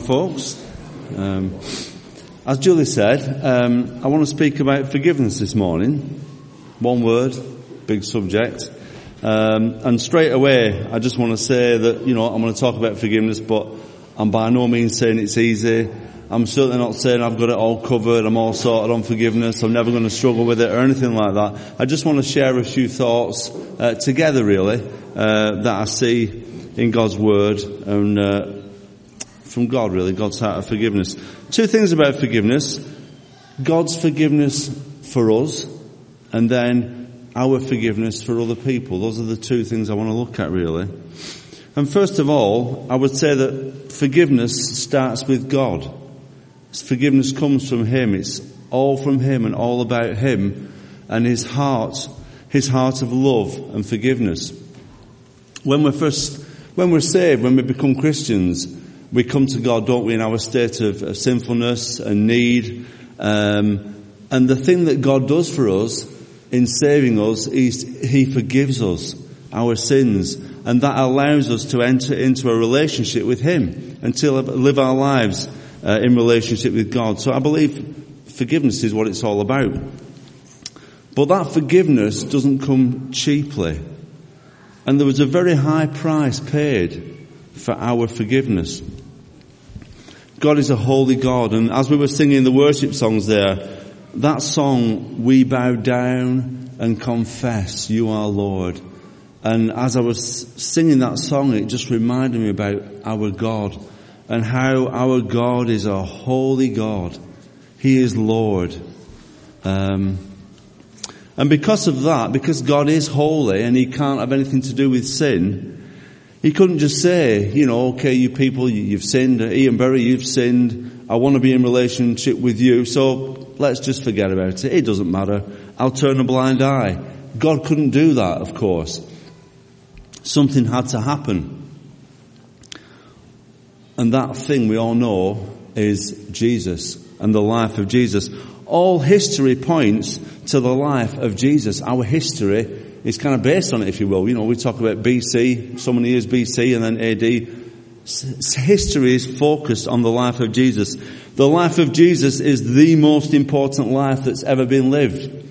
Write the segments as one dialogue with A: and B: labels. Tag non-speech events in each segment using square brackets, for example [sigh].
A: folks. Um, as Julie said, um, I want to speak about forgiveness this morning. One word, big subject. Um, and straight away, I just want to say that, you know, I'm going to talk about forgiveness, but I'm by no means saying it's easy. I'm certainly not saying I've got it all covered, I'm all sorted on forgiveness, I'm never going to struggle with it or anything like that. I just want to share a few thoughts uh, together really, uh, that I see in God's Word and uh, from God really, God's heart of forgiveness. Two things about forgiveness. God's forgiveness for us and then our forgiveness for other people. Those are the two things I want to look at really. And first of all, I would say that forgiveness starts with God. Forgiveness comes from Him. It's all from Him and all about Him and His heart, His heart of love and forgiveness. When we're first, when we're saved, when we become Christians, we come to God, don't we, in our state of, of sinfulness and need. Um, and the thing that God does for us in saving us is He forgives us our sins. And that allows us to enter into a relationship with Him and to live our lives uh, in relationship with God. So I believe forgiveness is what it's all about. But that forgiveness doesn't come cheaply. And there was a very high price paid for our forgiveness. God is a holy God. And as we were singing the worship songs there, that song, we bow down and confess you are Lord. And as I was singing that song, it just reminded me about our God and how our God is a holy God. He is Lord. Um, and because of that, because God is holy and He can't have anything to do with sin, he couldn't just say, you know, okay, you people, you've sinned. Ian Berry, you've sinned. I want to be in relationship with you. So let's just forget about it. It doesn't matter. I'll turn a blind eye. God couldn't do that, of course. Something had to happen. And that thing we all know is Jesus and the life of Jesus. All history points to the life of Jesus. Our history is kind of based on it, if you will. You know, we talk about BC, so many years BC and then AD. History is focused on the life of Jesus. The life of Jesus is the most important life that's ever been lived.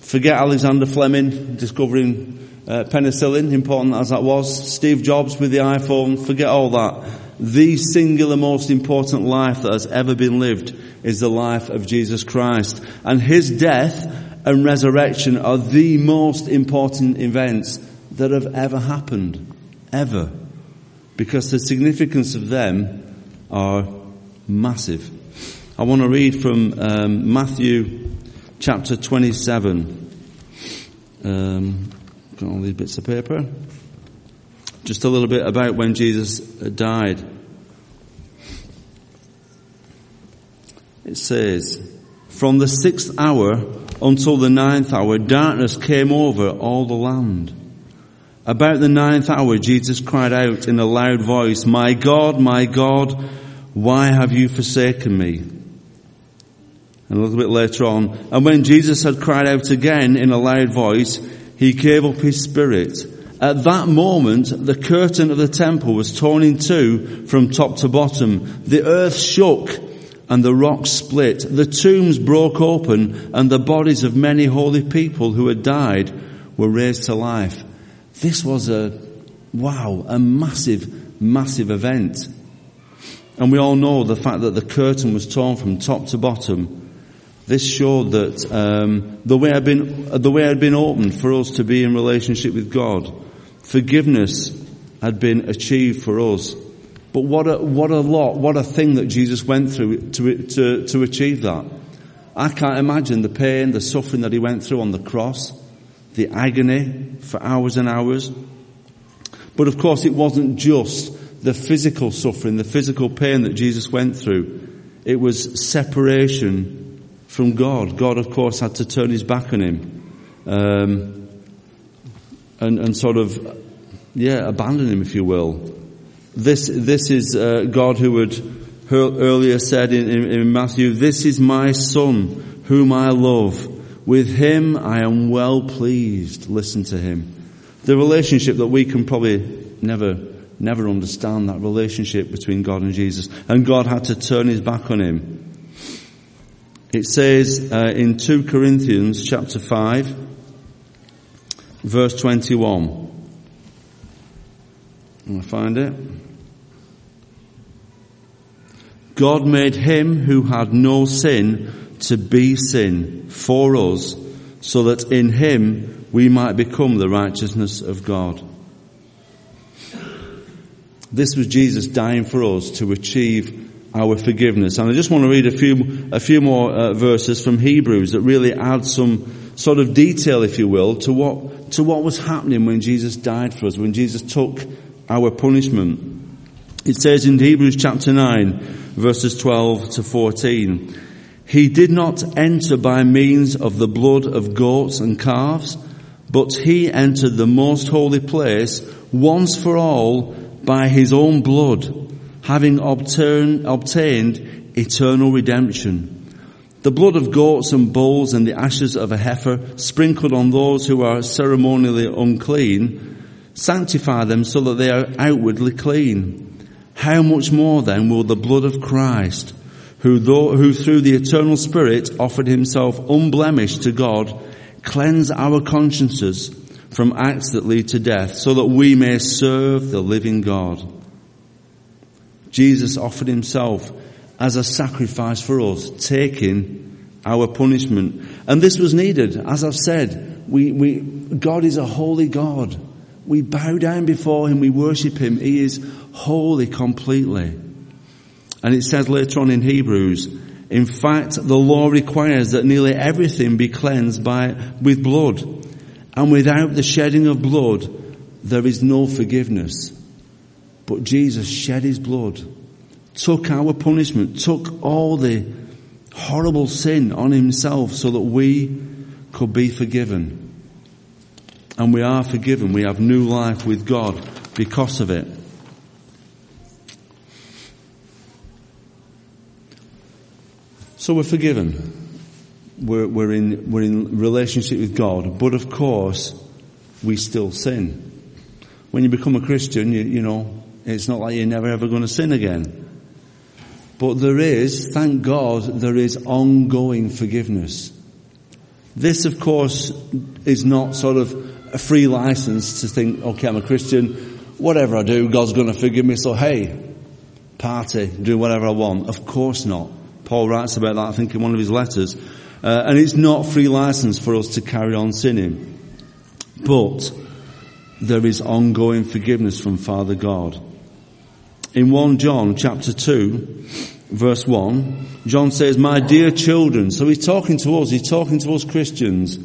A: Forget Alexander Fleming discovering uh, penicillin, important as that was. Steve Jobs with the iPhone, forget all that. The singular most important life that has ever been lived is the life of Jesus Christ. And His death and resurrection are the most important events that have ever happened. Ever. Because the significance of them are massive. I want to read from um, Matthew chapter 27. Um, got all these bits of paper. Just a little bit about when Jesus died. It says, from the sixth hour until the ninth hour, darkness came over all the land. About the ninth hour, Jesus cried out in a loud voice, My God, my God, why have you forsaken me? And a little bit later on, and when Jesus had cried out again in a loud voice, he gave up his spirit. At that moment, the curtain of the temple was torn in two from top to bottom. The earth shook and the rocks split. The tombs broke open and the bodies of many holy people who had died were raised to life. This was a, wow, a massive, massive event. And we all know the fact that the curtain was torn from top to bottom. This showed that um, the way had been the way had been opened for us to be in relationship with God. Forgiveness had been achieved for us. But what a, what a lot, what a thing that Jesus went through to, to, to achieve that. I can't imagine the pain, the suffering that he went through on the cross, the agony for hours and hours. But of course it wasn't just the physical suffering, the physical pain that Jesus went through. It was separation from God. God of course had to turn his back on him. Um, and, and sort of, yeah, abandon him if you will. This, this is uh, God who had earlier said in, in, in Matthew, this is my son whom I love. With him I am well pleased. Listen to him. The relationship that we can probably never never understand that relationship between God and Jesus. And God had to turn his back on him. It says uh, in 2 Corinthians chapter 5, verse 21. I find it. God made him who had no sin to be sin for us so that in him we might become the righteousness of God. This was Jesus dying for us to achieve our forgiveness. And I just want to read a few, a few more uh, verses from Hebrews that really add some sort of detail, if you will, to what, to what was happening when Jesus died for us, when Jesus took our punishment. It says in Hebrews chapter 9, verses 12 to 14, He did not enter by means of the blood of goats and calves, but He entered the most holy place once for all by His own blood having obtain, obtained eternal redemption. The blood of goats and bulls and the ashes of a heifer sprinkled on those who are ceremonially unclean sanctify them so that they are outwardly clean. How much more then will the blood of Christ, who, though, who through the eternal Spirit offered himself unblemished to God, cleanse our consciences from acts that lead to death so that we may serve the living God. Jesus offered himself as a sacrifice for us, taking our punishment. And this was needed. As I've said, we, we, God is a holy God. We bow down before him, we worship him. He is holy completely. And it says later on in Hebrews, in fact, the law requires that nearly everything be cleansed by, with blood. And without the shedding of blood, there is no forgiveness. But Jesus shed his blood, took our punishment, took all the horrible sin on himself so that we could be forgiven. And we are forgiven. We have new life with God because of it. So we're forgiven. We're, we're, in, we're in relationship with God. But of course, we still sin. When you become a Christian, you, you know, it's not like you're never ever going to sin again. But there is, thank God, there is ongoing forgiveness. This, of course, is not sort of a free license to think, okay, I'm a Christian, whatever I do, God's going to forgive me, so hey, party, do whatever I want. Of course not. Paul writes about that, I think, in one of his letters. Uh, and it's not free license for us to carry on sinning. But there is ongoing forgiveness from Father God in 1 John chapter 2, verse 1, John says, My dear children, so he's talking to us, he's talking to us Christians.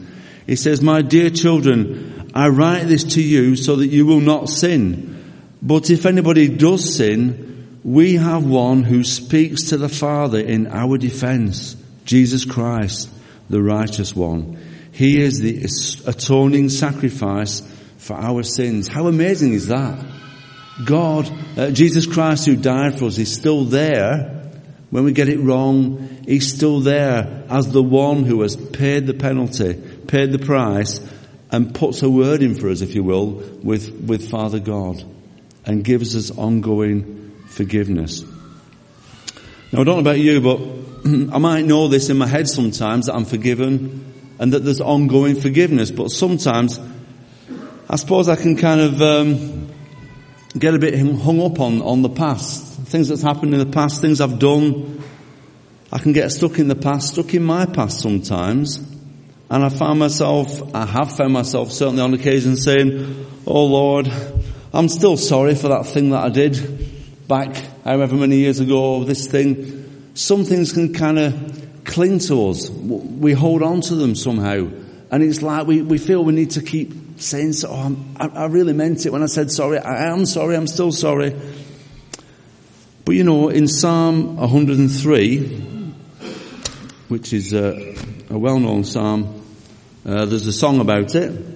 A: He says, My dear children, I write this to you so that you will not sin. But if anybody does sin, we have one who speaks to the Father in our defense, Jesus Christ, the righteous one. He is the atoning sacrifice for our sins. How amazing is that? God, uh, Jesus Christ who died for us is still there when we get it wrong. He's still there as the one who has paid the penalty, paid the price, and puts a word in for us, if you will, with, with Father God and gives us ongoing forgiveness. Now I don't know about you, but [clears throat] I might know this in my head sometimes that I'm forgiven and that there's ongoing forgiveness, but sometimes I suppose I can kind of um, get a bit hung up on, on the past. Things that's happened in the past, things I've done. I can get stuck in the past, stuck in my past sometimes. And I find myself, I have found myself certainly on occasion saying, Oh Lord, I'm still sorry for that thing that I did back however many years ago, this thing. Some things can kind of cling to us. We hold on to them somehow. And it's like we, we feel we need to keep saying, oh, I, I really meant it when I said sorry. I am sorry. I'm still sorry. But you know, in Psalm 103, which is a, a well-known psalm, uh, there's a song about it.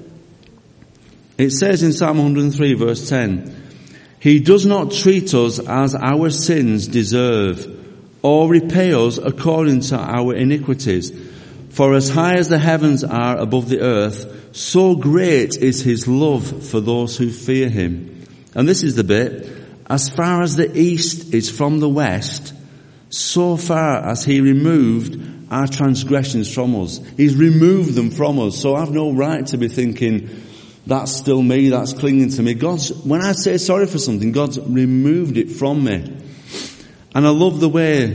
A: It says in Psalm 103 verse 10, He does not treat us as our sins deserve, or repay us according to our iniquities. For as high as the heavens are above the earth, so great is his love for those who fear him. And this is the bit, as far as the east is from the west, so far as he removed our transgressions from us. He's removed them from us. So I've no right to be thinking, that's still me, that's clinging to me. God's, when I say sorry for something, God's removed it from me. And I love the way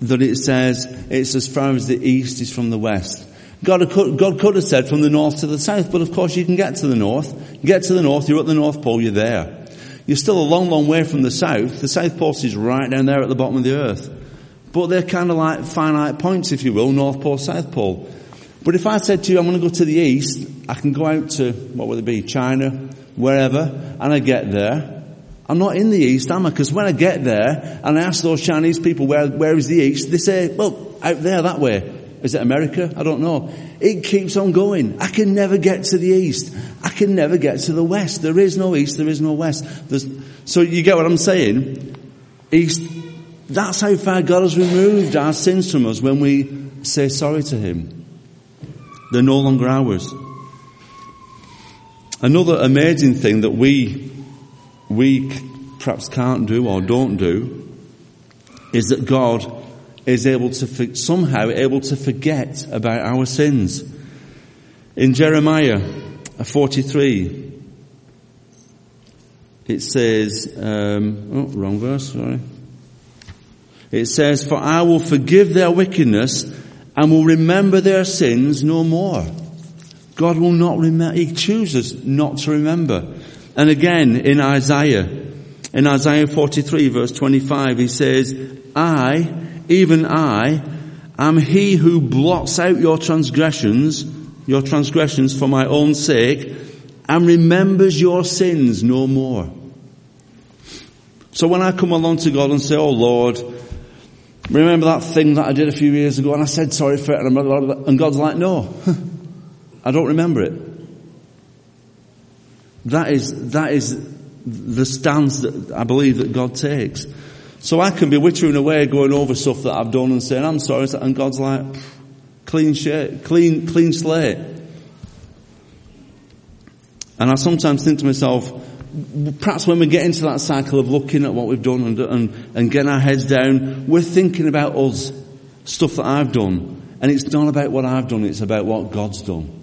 A: that it says it's as far as the east is from the west. God could, God could have said from the north to the south, but of course you can get to the north. Get to the north, you're at the North Pole, you're there. You're still a long, long way from the south. The South Pole is right down there at the bottom of the earth. But they're kind of like finite points, if you will, North Pole, South Pole. But if I said to you, I'm going to go to the east, I can go out to, what would it be, China, wherever, and I get there, I'm not in the east, am I? Because when I get there and I ask those Chinese people where, where is the east, they say, well, out there that way. Is it America? I don't know. It keeps on going. I can never get to the east. I can never get to the west. There is no east, there is no west. There's, so you get what I'm saying? East, that's how far God has removed our sins from us when we say sorry to Him. They're no longer ours. Another amazing thing that we we perhaps can't do or don't do is that God is able to somehow able to forget about our sins. In Jeremiah 43, it says, um, oh, wrong verse, sorry. It says, For I will forgive their wickedness and will remember their sins no more. God will not remember, He chooses not to remember. And again in Isaiah, in Isaiah 43 verse 25, he says, I, even I, am he who blots out your transgressions, your transgressions for my own sake, and remembers your sins no more. So when I come along to God and say, Oh Lord, remember that thing that I did a few years ago and I said sorry for it and God's like, no, [laughs] I don't remember it. That is, that is the stance that I believe that God takes. So I can be wittering away going over stuff that I've done and saying, I'm sorry, and God's like, clean shit, clean, clean slate. And I sometimes think to myself, perhaps when we get into that cycle of looking at what we've done and, and, and getting our heads down, we're thinking about us, stuff that I've done. And it's not about what I've done, it's about what God's done.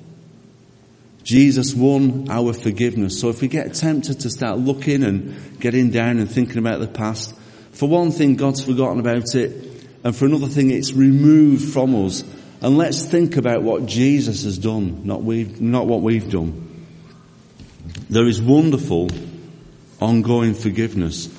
A: Jesus won our forgiveness. So if we get tempted to start looking and getting down and thinking about the past, for one thing, God's forgotten about it. And for another thing, it's removed from us. And let's think about what Jesus has done, not we not what we've done. There is wonderful, ongoing forgiveness.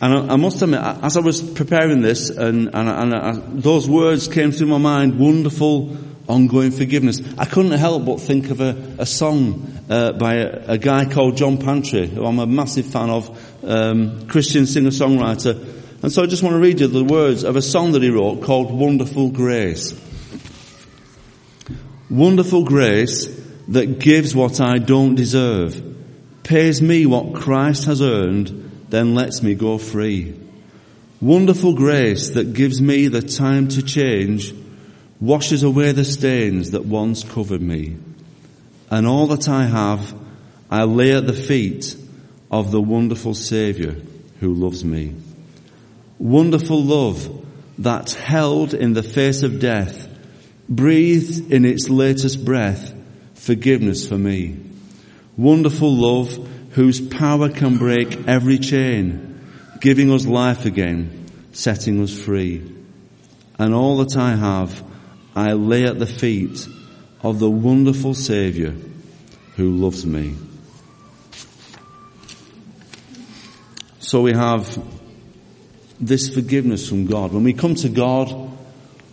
A: And I, I must admit, as I was preparing this, and, and, and I, those words came through my mind, wonderful, ongoing forgiveness. I couldn't help but think of a, a song uh, by a, a, guy called John Pantry, who I'm a massive fan of, um, Christian singer-songwriter. And so I just want to read you the words of a song that he wrote called Wonderful Grace. Wonderful grace that gives what I don't deserve, pays me what Christ has earned, then lets me go free. Wonderful grace that gives me the time to change, washes away the stains that once covered me. And all that I have, I lay at the feet of the wonderful Saviour who loves me. Wonderful love that held in the face of death, breathed in its latest breath, forgiveness for me. Wonderful love whose power can break every chain, giving us life again, setting us free. And all that I have, I lay at the feet of the wonderful Saviour who loves me. So we have this forgiveness from God. When we come to God,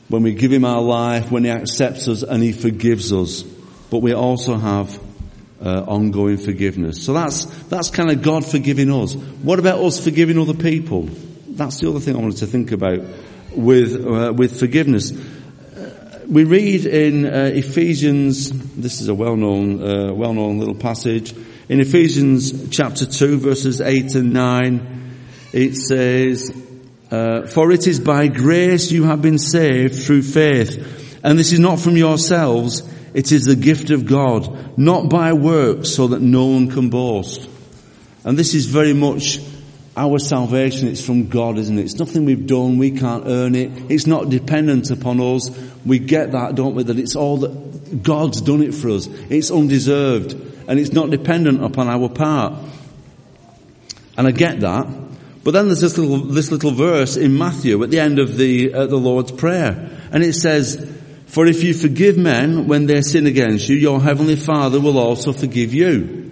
A: when we give Him our life, when He accepts us and He forgives us, but we also have uh, ongoing forgiveness. So that's, that's kind of God forgiving us. What about us forgiving other people? That's the other thing I wanted to think about with, uh, with forgiveness we read in uh, Ephesians, this is a well-known, uh, well-known little passage. In Ephesians chapter 2 verses 8 and 9, it says, uh, For it is by grace you have been saved through faith. And this is not from yourselves, it is the gift of God, not by works so that no one can boast. And this is very much our salvation. It's from God, isn't it? It's nothing we've done. We can't earn it. It's not dependent upon us. We get that, don't we? That it's all that God's done it for us. It's undeserved and it's not dependent upon our part. And I get that. But then there's this little, this little verse in Matthew at the end of the, uh, the Lord's Prayer. And it says, For if you forgive men when they sin against you, your heavenly Father will also forgive you.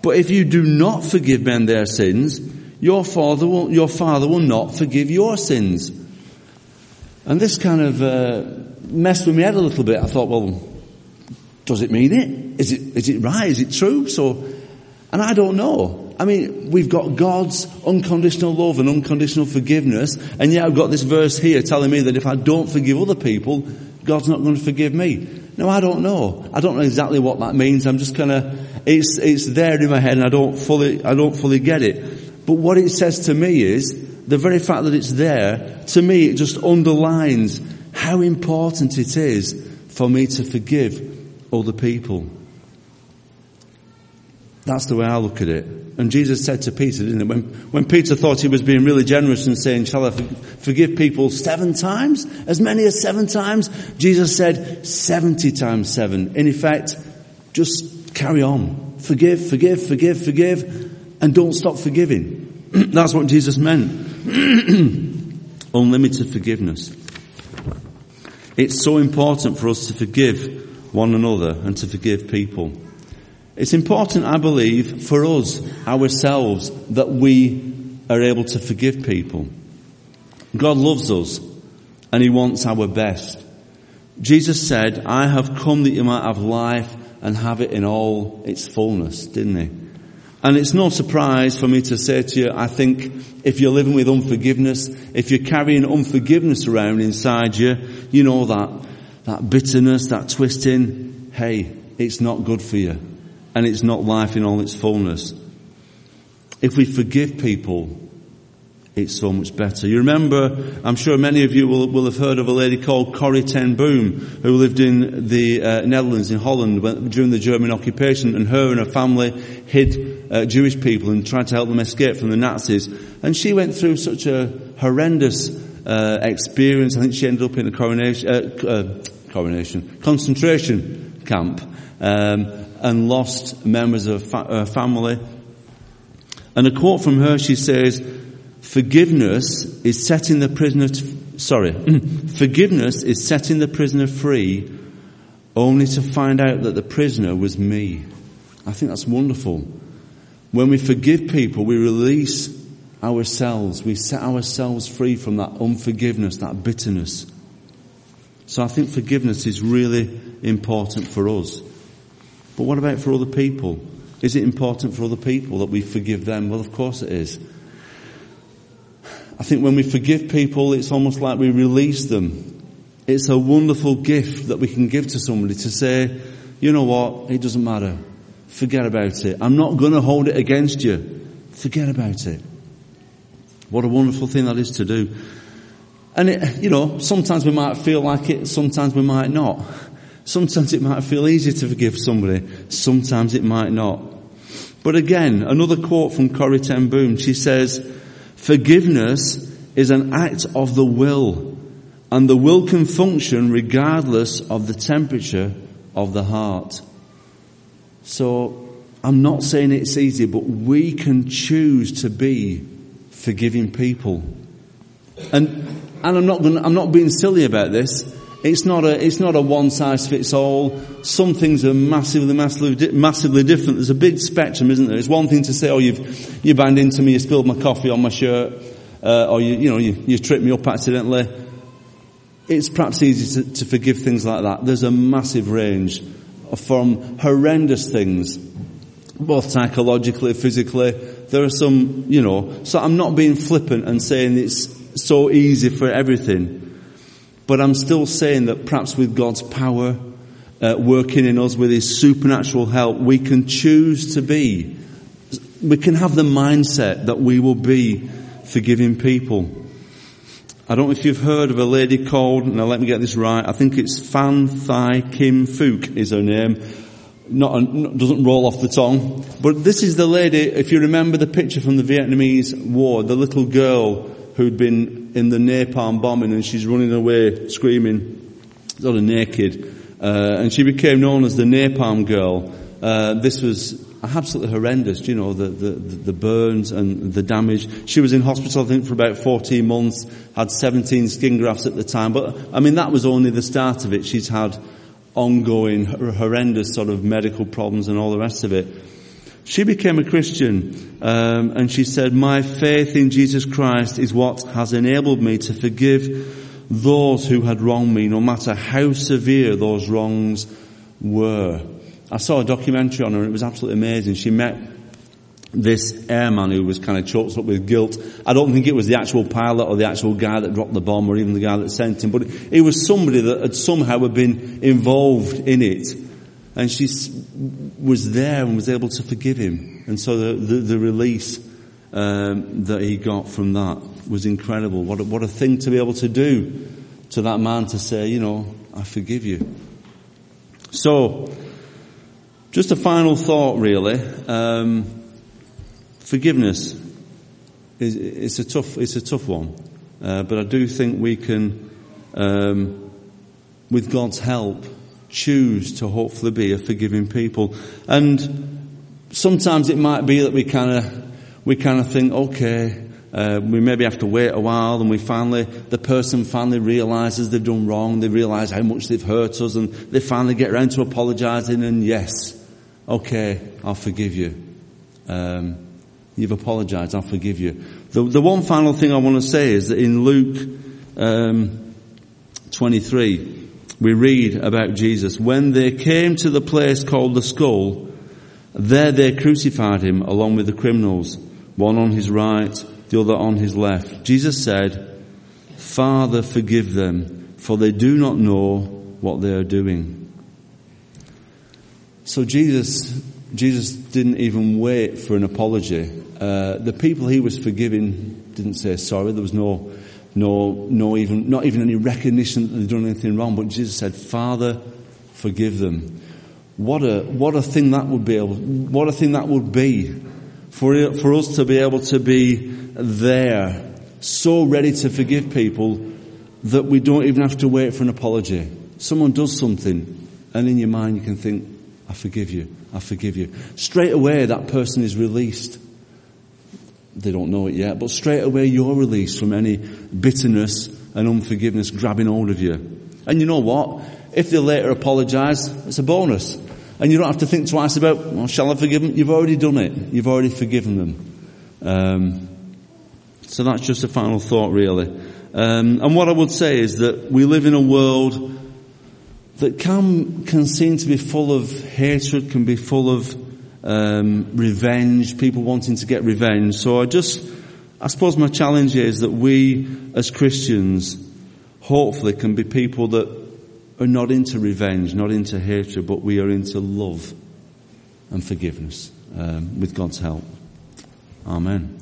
A: But if you do not forgive men their sins, your father will, your father will not forgive your sins. And this kind of uh, messed with me head a little bit. I thought, well, does it mean it? Is it is it right? Is it true? So, and I don't know. I mean, we've got God's unconditional love and unconditional forgiveness, and yet I've got this verse here telling me that if I don't forgive other people, God's not going to forgive me. No, I don't know. I don't know exactly what that means. I'm just kind of, it's, it's there in my head and I don't fully, I don't fully get it. But what it says to me is, the very fact that it's there, to me it just underlines how important it is for me to forgive other people. That's the way I look at it. And Jesus said to Peter, didn't it? When, when Peter thought he was being really generous and saying, shall I forgive people seven times? As many as seven times? Jesus said, 70 times seven. In effect, just carry on. Forgive, forgive, forgive, forgive, and don't stop forgiving. [clears throat] That's what Jesus meant. [clears throat] Unlimited forgiveness. It's so important for us to forgive one another and to forgive people. It's important, I believe, for us, ourselves, that we are able to forgive people. God loves us and He wants our best. Jesus said, I have come that you might have life and have it in all its fullness, didn't He? And it's no surprise for me to say to you, I think if you're living with unforgiveness, if you're carrying unforgiveness around inside you, you know that, that bitterness, that twisting, hey, it's not good for you and it's not life in all its fullness. If we forgive people, it's so much better. You remember, I'm sure many of you will, will have heard of a lady called Corrie ten Boom, who lived in the uh, Netherlands, in Holland, when, during the German occupation, and her and her family hid uh, Jewish people and tried to help them escape from the Nazis. And she went through such a horrendous uh, experience. I think she ended up in a coronation, uh, uh, coronation concentration camp. Um, and lost members of her family. And a quote from her, she says, forgiveness is setting the prisoner, to, sorry, [clears throat] forgiveness is setting the prisoner free only to find out that the prisoner was me. I think that's wonderful. When we forgive people, we release ourselves. We set ourselves free from that unforgiveness, that bitterness. So I think forgiveness is really important for us. But what about for other people? Is it important for other people that we forgive them? Well, of course it is. I think when we forgive people, it's almost like we release them. It's a wonderful gift that we can give to somebody to say, you know what, it doesn't matter. Forget about it. I'm not going to hold it against you. Forget about it. What a wonderful thing that is to do. And it, you know, sometimes we might feel like it, sometimes we might not. Sometimes it might feel easier to forgive somebody, sometimes it might not. But again, another quote from Corrie ten Boom, she says, forgiveness is an act of the will, and the will can function regardless of the temperature of the heart. So, I'm not saying it's easy, but we can choose to be forgiving people. And, and I'm not going I'm not being silly about this. It's not a, it's not a one size fits all. Some things are massively, massively, massively different. There's a big spectrum, isn't there? It's one thing to say, oh, you've, you banged into me, you spilled my coffee on my shirt, uh, or you, you know, you, you tripped me up accidentally. It's perhaps easy to, to forgive things like that. There's a massive range from horrendous things, both psychologically, physically. There are some, you know, so I'm not being flippant and saying it's so easy for everything. But I'm still saying that perhaps with God's power uh, working in us, with His supernatural help, we can choose to be, we can have the mindset that we will be forgiving people. I don't know if you've heard of a lady called, now let me get this right, I think it's Phan Thi Kim Phuc is her name. not, not, doesn't roll off the tongue. But this is the lady, if you remember the picture from the Vietnamese war, the little girl who'd been in the napalm bombing and she's running away screaming, sort of naked. Uh, and she became known as the napalm girl. Uh, this was absolutely horrendous, you know, the, the, the burns and the damage. She was in hospital, I think, for about 14 months, had 17 skin grafts at the time. But, I mean, that was only the start of it. She's had ongoing, horrendous sort of medical problems and all the rest of it. She became a Christian, um, and she said, "My faith in Jesus Christ is what has enabled me to forgive those who had wronged me, no matter how severe those wrongs were." I saw a documentary on her, and it was absolutely amazing. She met this airman who was kind of choked up with guilt. I don't think it was the actual pilot or the actual guy that dropped the bomb or even the guy that sent him, but it was somebody that had somehow been involved in it. And she was there and was able to forgive him. And so the, the, the release um, that he got from that was incredible. What a, what a thing to be able to do to that man to say, you know, I forgive you. So, just a final thought really. Um, forgiveness is it's a tough it's a tough one, uh, but I do think we can, um, with God's help, choose to hopefully be a forgiving people. And sometimes it might be that we kind of we kind of think, okay. Uh, we maybe have to wait a while and we finally, the person finally realizes they've done wrong, they realize how much they've hurt us and they finally get around to apologizing and yes, okay, I'll forgive you. Um, You've apologized. I'll forgive you. The, the one final thing I want to say is that in Luke um, 23, we read about Jesus. When they came to the place called the skull, there they crucified him along with the criminals, one on his right, the other on his left. Jesus said, Father, forgive them, for they do not know what they are doing. So Jesus Jesus didn't even wait for an apology. Uh, the people he was forgiving didn't say sorry. There was no, no, no even, not even any recognition that they've done anything wrong. But Jesus said, Father, forgive them. What a, what a thing that would be able, what a thing that would be for, for us to be able to be there, so ready to forgive people that we don't even have to wait for an apology. Someone does something and in your mind you can think, I forgive you. I forgive you. Straight away, that person is released. They don't know it yet, but straight away you're released from any bitterness and unforgiveness grabbing hold of you. And you know what? If they later apologize, it's a bonus. And you don't have to think twice about, well, shall I forgive them? You've already done it. You've already forgiven them. Um, so that's just a final thought, really. Um, and what I would say is that we live in a world that can, can seem to be full of hatred, can be full of um, revenge, people wanting to get revenge. So I just, I suppose my challenge is that we as Christians hopefully can be people that are not into revenge, not into hatred, but we are into love and forgiveness um, with God's help. Amen.